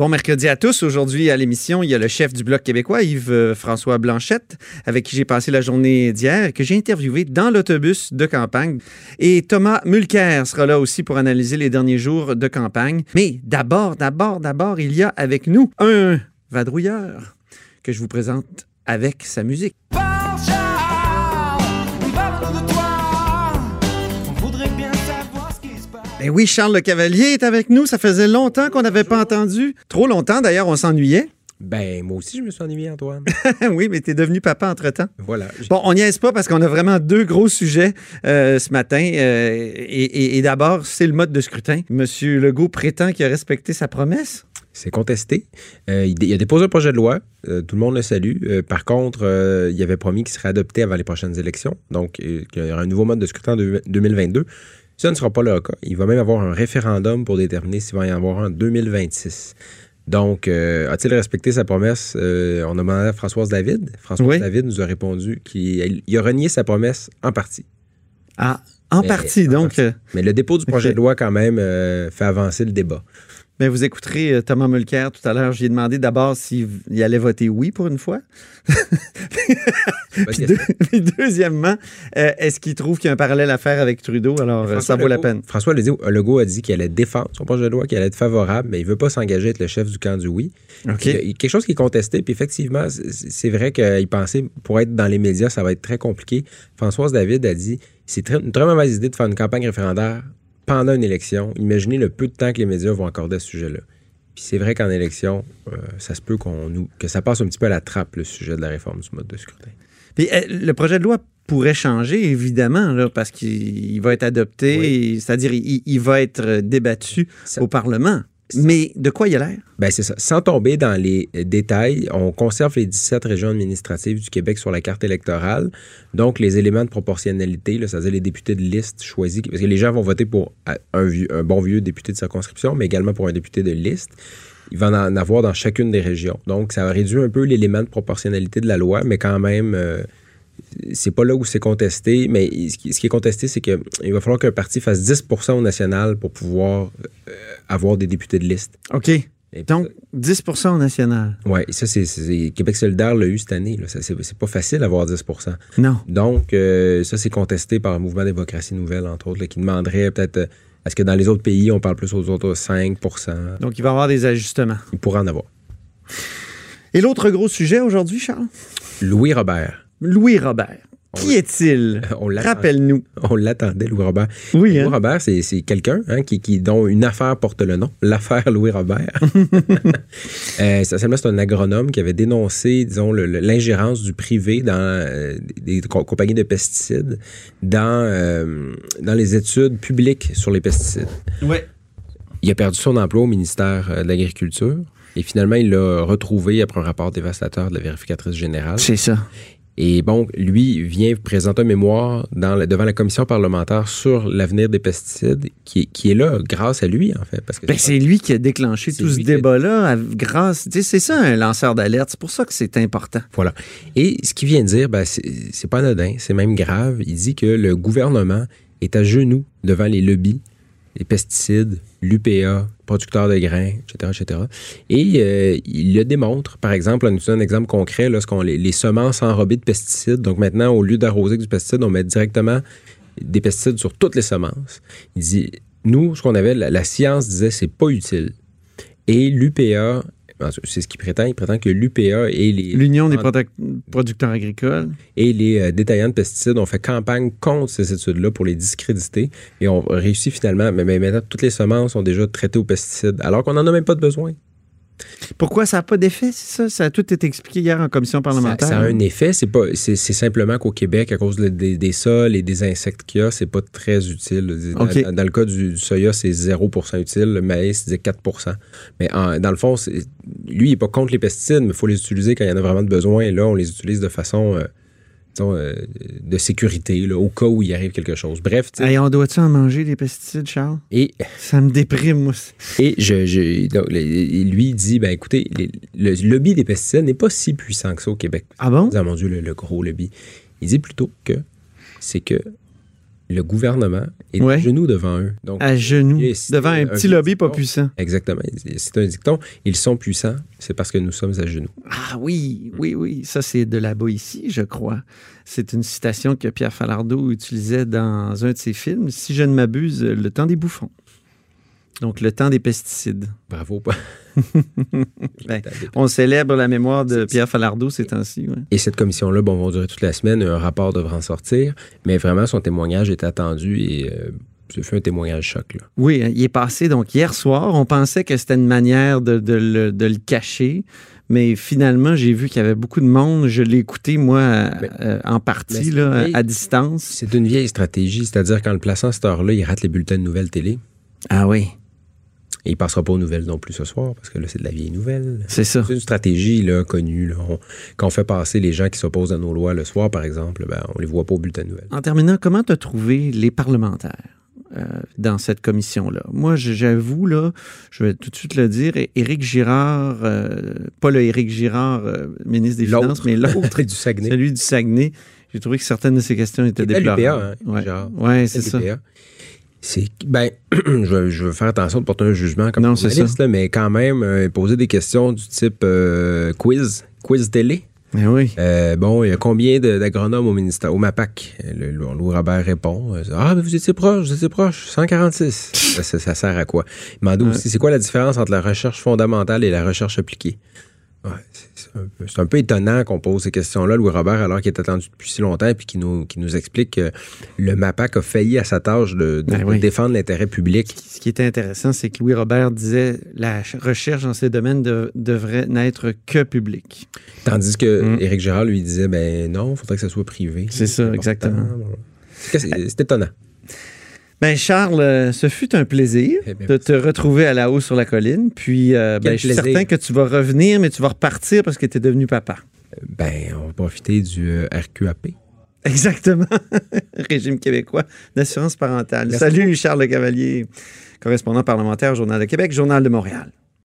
Bon mercredi à tous. Aujourd'hui à l'émission, il y a le chef du Bloc québécois, Yves-François Blanchette, avec qui j'ai passé la journée d'hier et que j'ai interviewé dans l'autobus de campagne. Et Thomas Mulcair sera là aussi pour analyser les derniers jours de campagne. Mais d'abord, d'abord, d'abord, il y a avec nous un vadrouilleur que je vous présente avec sa musique. Ben oui, Charles Le Cavalier est avec nous. Ça faisait longtemps qu'on n'avait pas entendu. Trop longtemps, d'ailleurs, on s'ennuyait. Ben, moi aussi, je me suis ennuyé, Antoine. oui, mais t'es devenu papa entre-temps. Voilà. Bon, on n'y est pas parce qu'on a vraiment deux gros sujets euh, ce matin. euh, et et- et d'abord, c'est le mode de scrutin. Monsieur Legault prétend qu'il a respecté sa promesse. C'est contesté. Euh, il, il a déposé un projet de loi. Euh, tout le monde le salue. Euh, par contre, il avait promis qu'il serait adopté avant les prochaines élections. Donc, qu'il y aura un nouveau mode de scrutin en deux- 2022. Ça ne sera pas le cas. Il va même avoir un référendum pour déterminer s'il va y en avoir un en 2026. Donc, euh, a-t-il respecté sa promesse? Euh, on a demandé à Françoise David. Françoise Oui. David nous a répondu qu'il il a renié sa promesse en partie. Ah, en Mais- partie. en Donc, partie. euh, Mais le dépôt du projet de loi, quand même, euh, fait avancer le débat. Ben, vous écouterez euh, Thomas Mulcair tout à l'heure. J'ai demandé d'abord s'il il allait voter oui pour une fois. Puis, deux- puis deuxièmement, euh, est-ce qu'il trouve qu'il y a un parallèle à faire avec Trudeau? Alors, euh, ça vaut la peine. François Legault, Legault a dit qu'il allait défendre son projet de loi, qu'il allait être favorable, mais il veut pas s'engager à être le chef du camp du oui. OK. Il y a quelque chose qui est contesté, puis effectivement, c'est vrai qu'il pensait, pour être dans les médias, ça va être très compliqué. Françoise David a dit c'est une très mauvaise idée de faire une campagne référendaire pendant une élection. Imaginez le peu de temps que les médias vont accorder à ce sujet-là. Puis c'est vrai qu'en élection, euh, ça se peut qu'on nous, que ça passe un petit peu à la trappe, le sujet de la réforme du mode de scrutin. Puis, euh, le projet de loi pourrait changer, évidemment, là, parce qu'il il va être adopté, Oui. c'est-à-dire il, il va être débattu Ça- au Parlement. Mais de quoi il a l'air? Ben c'est ça. Sans tomber dans les euh, détails, on conserve les 17 régions administratives du Québec sur la carte électorale. Donc, les éléments de proportionnalité, c'est-à-dire les députés de liste choisis, parce que les gens vont voter pour euh, un, vieux- un bon vieux député de circonscription, mais également pour un député de liste. Il va en avoir dans chacune des régions. Donc, ça va réduire un peu l'élément de proportionnalité de la loi, mais quand même, euh, c'est pas là où c'est contesté. Mais ce qui, est contesté, c'est qu'il va falloir qu'un parti fasse 10% au national pour pouvoir euh, avoir des députés de liste. OK. Et Donc, 10% au national. oui, ça, c'est, Québec solidaire l'a eu cette année. Là. Ça, c'est, pas facile d'avoir 10% Non. Donc, euh, ça, c'est contesté par le mouvement démocratie nouvelle, entre autres, là, qui demanderait peut-être. euh, est-ce que dans les autres pays, on parle plus aux autres 5% Donc, il va y avoir des ajustements. Il pourrait en avoir. Et l'autre gros sujet aujourd'hui, Charles? Louis Robert. Louis Robert. Qui est-il? On l'attendait, Rappelle-nous. on l'attendait, Louis Robert. Oui, Louis hein? Robert, c'est, c'est quelqu'un hein, qui, qui, dont une affaire porte le nom, l'affaire Louis Robert. euh, essentiellement, c'est un agronome qui avait dénoncé, disons, le- le- l'ingérence du privé dans euh, des co- compagnies de pesticides dans, euh, dans les études publiques sur les pesticides. Oui. Il a perdu son emploi au ministère de l'Agriculture et finalement, il l'a retrouvé après un rapport dévastateur de la vérificatrice générale. C'est ça. Et bon, lui vient présenter un mémoire dans devant la commission parlementaire sur l'avenir des pesticides, qui, qui est là grâce à lui, en fait. Parce que Ben, c'est lui qui a déclenché tout ce débat-là grâce. C'est ça, un lanceur d'alerte. C'est pour ça que c'est important. Voilà. Et ce qu'il vient de dire, ben, c'est c'est pas anodin, c'est même grave. Il dit que le gouvernement est à genoux devant les lobbies, les pesticides, l'UPA, producteurs de grains, etc., etc. Et euh, il le démontre. Par exemple, on utilise un exemple concret, les, les semences enrobées de pesticides. Donc maintenant, au lieu d'arroser du pesticide, on met directement des pesticides sur toutes les semences. Il dit, nous, ce qu'on avait, la, la science disait, c'est pas utile. Et l'UPA, c'est ce qu'il prétend, il prétend que l'UPA et les L'Union des produc- producteurs agricoles. et les euh, détaillants de pesticides ont fait campagne contre ces études-là pour les discréditer et ont réussi finalement, mais, mais maintenant toutes les semences sont déjà traitées aux pesticides alors qu'on n'en a même pas de besoin. Pourquoi ça n'a pas d'effet, c'est ça? Ça a tout été expliqué hier en commission parlementaire. ça a un effet. C'est pas, c'est, c'est simplement qu'au Québec, à cause de- des, des sols et des insectes qu'il y a, c'est pas très utile. Dans, OK. dans- dans le cas du, du soya, c'est 0% utile. Le maïs, c'est 4% Mais en- dans le fond, lui, il n'est pas contre les pesticides, mais il faut les utiliser quand il y en a vraiment de besoin. Et là, on les utilise de façon euh, disons, euh, de sécurité, là, au cas où il arrive quelque chose. Bref, tu sais, Hey, on doit-tu en manger, les pesticides, Charles? et Ça me déprime, moi. Et je, je- donc, lui il dit, ben écoutez, les- le lobby des pesticides n'est pas si puissant que ça au Québec. Ah bon? Ah mon Dieu, le, le gros lobby. Il dit plutôt que c'est que le gouvernement est Ouais. à genoux devant eux. Donc, À genoux, devant un un petit lobby pas puissant. exactement. C'est un dicton. Ils sont puissants, c'est parce que nous sommes à genoux. Ah oui, oui, oui. Ça, c'est de là-bas ici, je crois. C'est une citation que Pierre Falardeau utilisait dans un de ses films, si je ne m'abuse, Le temps des bouffons. Donc, le temps des pesticides. Bravo. Ben, On célèbre la mémoire de Pierre Falardeau ces temps-ci. ouais. Et cette commission-là, bon, va durer toute la semaine. Un rapport devra en sortir. Mais vraiment, son témoignage est attendu et euh, ce fut un témoignage choc. Là. Oui, il est passé donc hier soir. On pensait que c'était une manière de, de le, de le cacher. Mais finalement, j'ai vu qu'il y avait beaucoup de monde. Je l'ai écouté, moi, Mais- euh, en partie, là, à distance. C'est une vieille stratégie, c'est-à-dire qu'en le plaçant à cette heure-là, il rate les bulletins de nouvelles télé. Ah oui, Et il passera pas aux nouvelles non plus ce soir, parce que là, c'est de la vieille nouvelle. c'est ça. C'est une stratégie là, connue. Là. On- quand on fait passer les gens qui s'opposent à nos lois le soir, par exemple, ben, on les voit pas au bulletin de nouvelles. En terminant, comment tu as trouvé les parlementaires euh, dans cette commission-là? Moi, j'avoue, là, je vais tout de suite le dire, Éric Girard, euh, pas le Éric Girard, euh, ministre des. Finances, mais l'autre, du Saguenay. celui du Saguenay, j'ai trouvé que certaines de ces questions étaient déplorables. hein, ouais. Ouais, c'est ça. C'est ben, je, veux- je veux faire attention de porter un jugement comme Non, c'est journaliste, là, mais quand même euh, poser des questions du type euh, quiz, quiz télé. Mais oui. Euh, bon, il y a combien d'agronomes au ministère, au MAPAC? Le, le- Louis Robert répond. Ah, mais vous étiez proche, vous étiez proche, 146. ça, ça- ça sert à quoi? Il demande Ouais. aussi, c'est quoi la différence entre la recherche fondamentale et la recherche appliquée? Ouais, c'est- un, peu- c'est un peu étonnant qu'on pose ces questions-là, Louis Robert, alors qu'il est attendu depuis si longtemps, et qui nous, qui nous explique que le MAPAC a failli à sa tâche de, de- Ben de défendre l'intérêt public. Ce qui était intéressant, c'est que Louis Robert disait la ch- recherche dans ces domaines de- devrait n'être que publique. Tandis que Mm. Éric Gérard lui disait, ben non, il faudrait que ça soit privé. C'est ça, important. exactement. C'est étonnant. Ben Charles, euh, ce fut un plaisir Eh de te retrouver à la haut sur la colline. Puis, euh, ben, je suis certain que tu vas revenir, mais tu vas repartir parce que tu es devenu papa. Ben, on va profiter du euh, RQAP. Exactement. Régime québécois d'assurance parentale. Merci Salut Charles Le Cavalier, correspondant parlementaire au Journal de Québec, Journal de Montréal.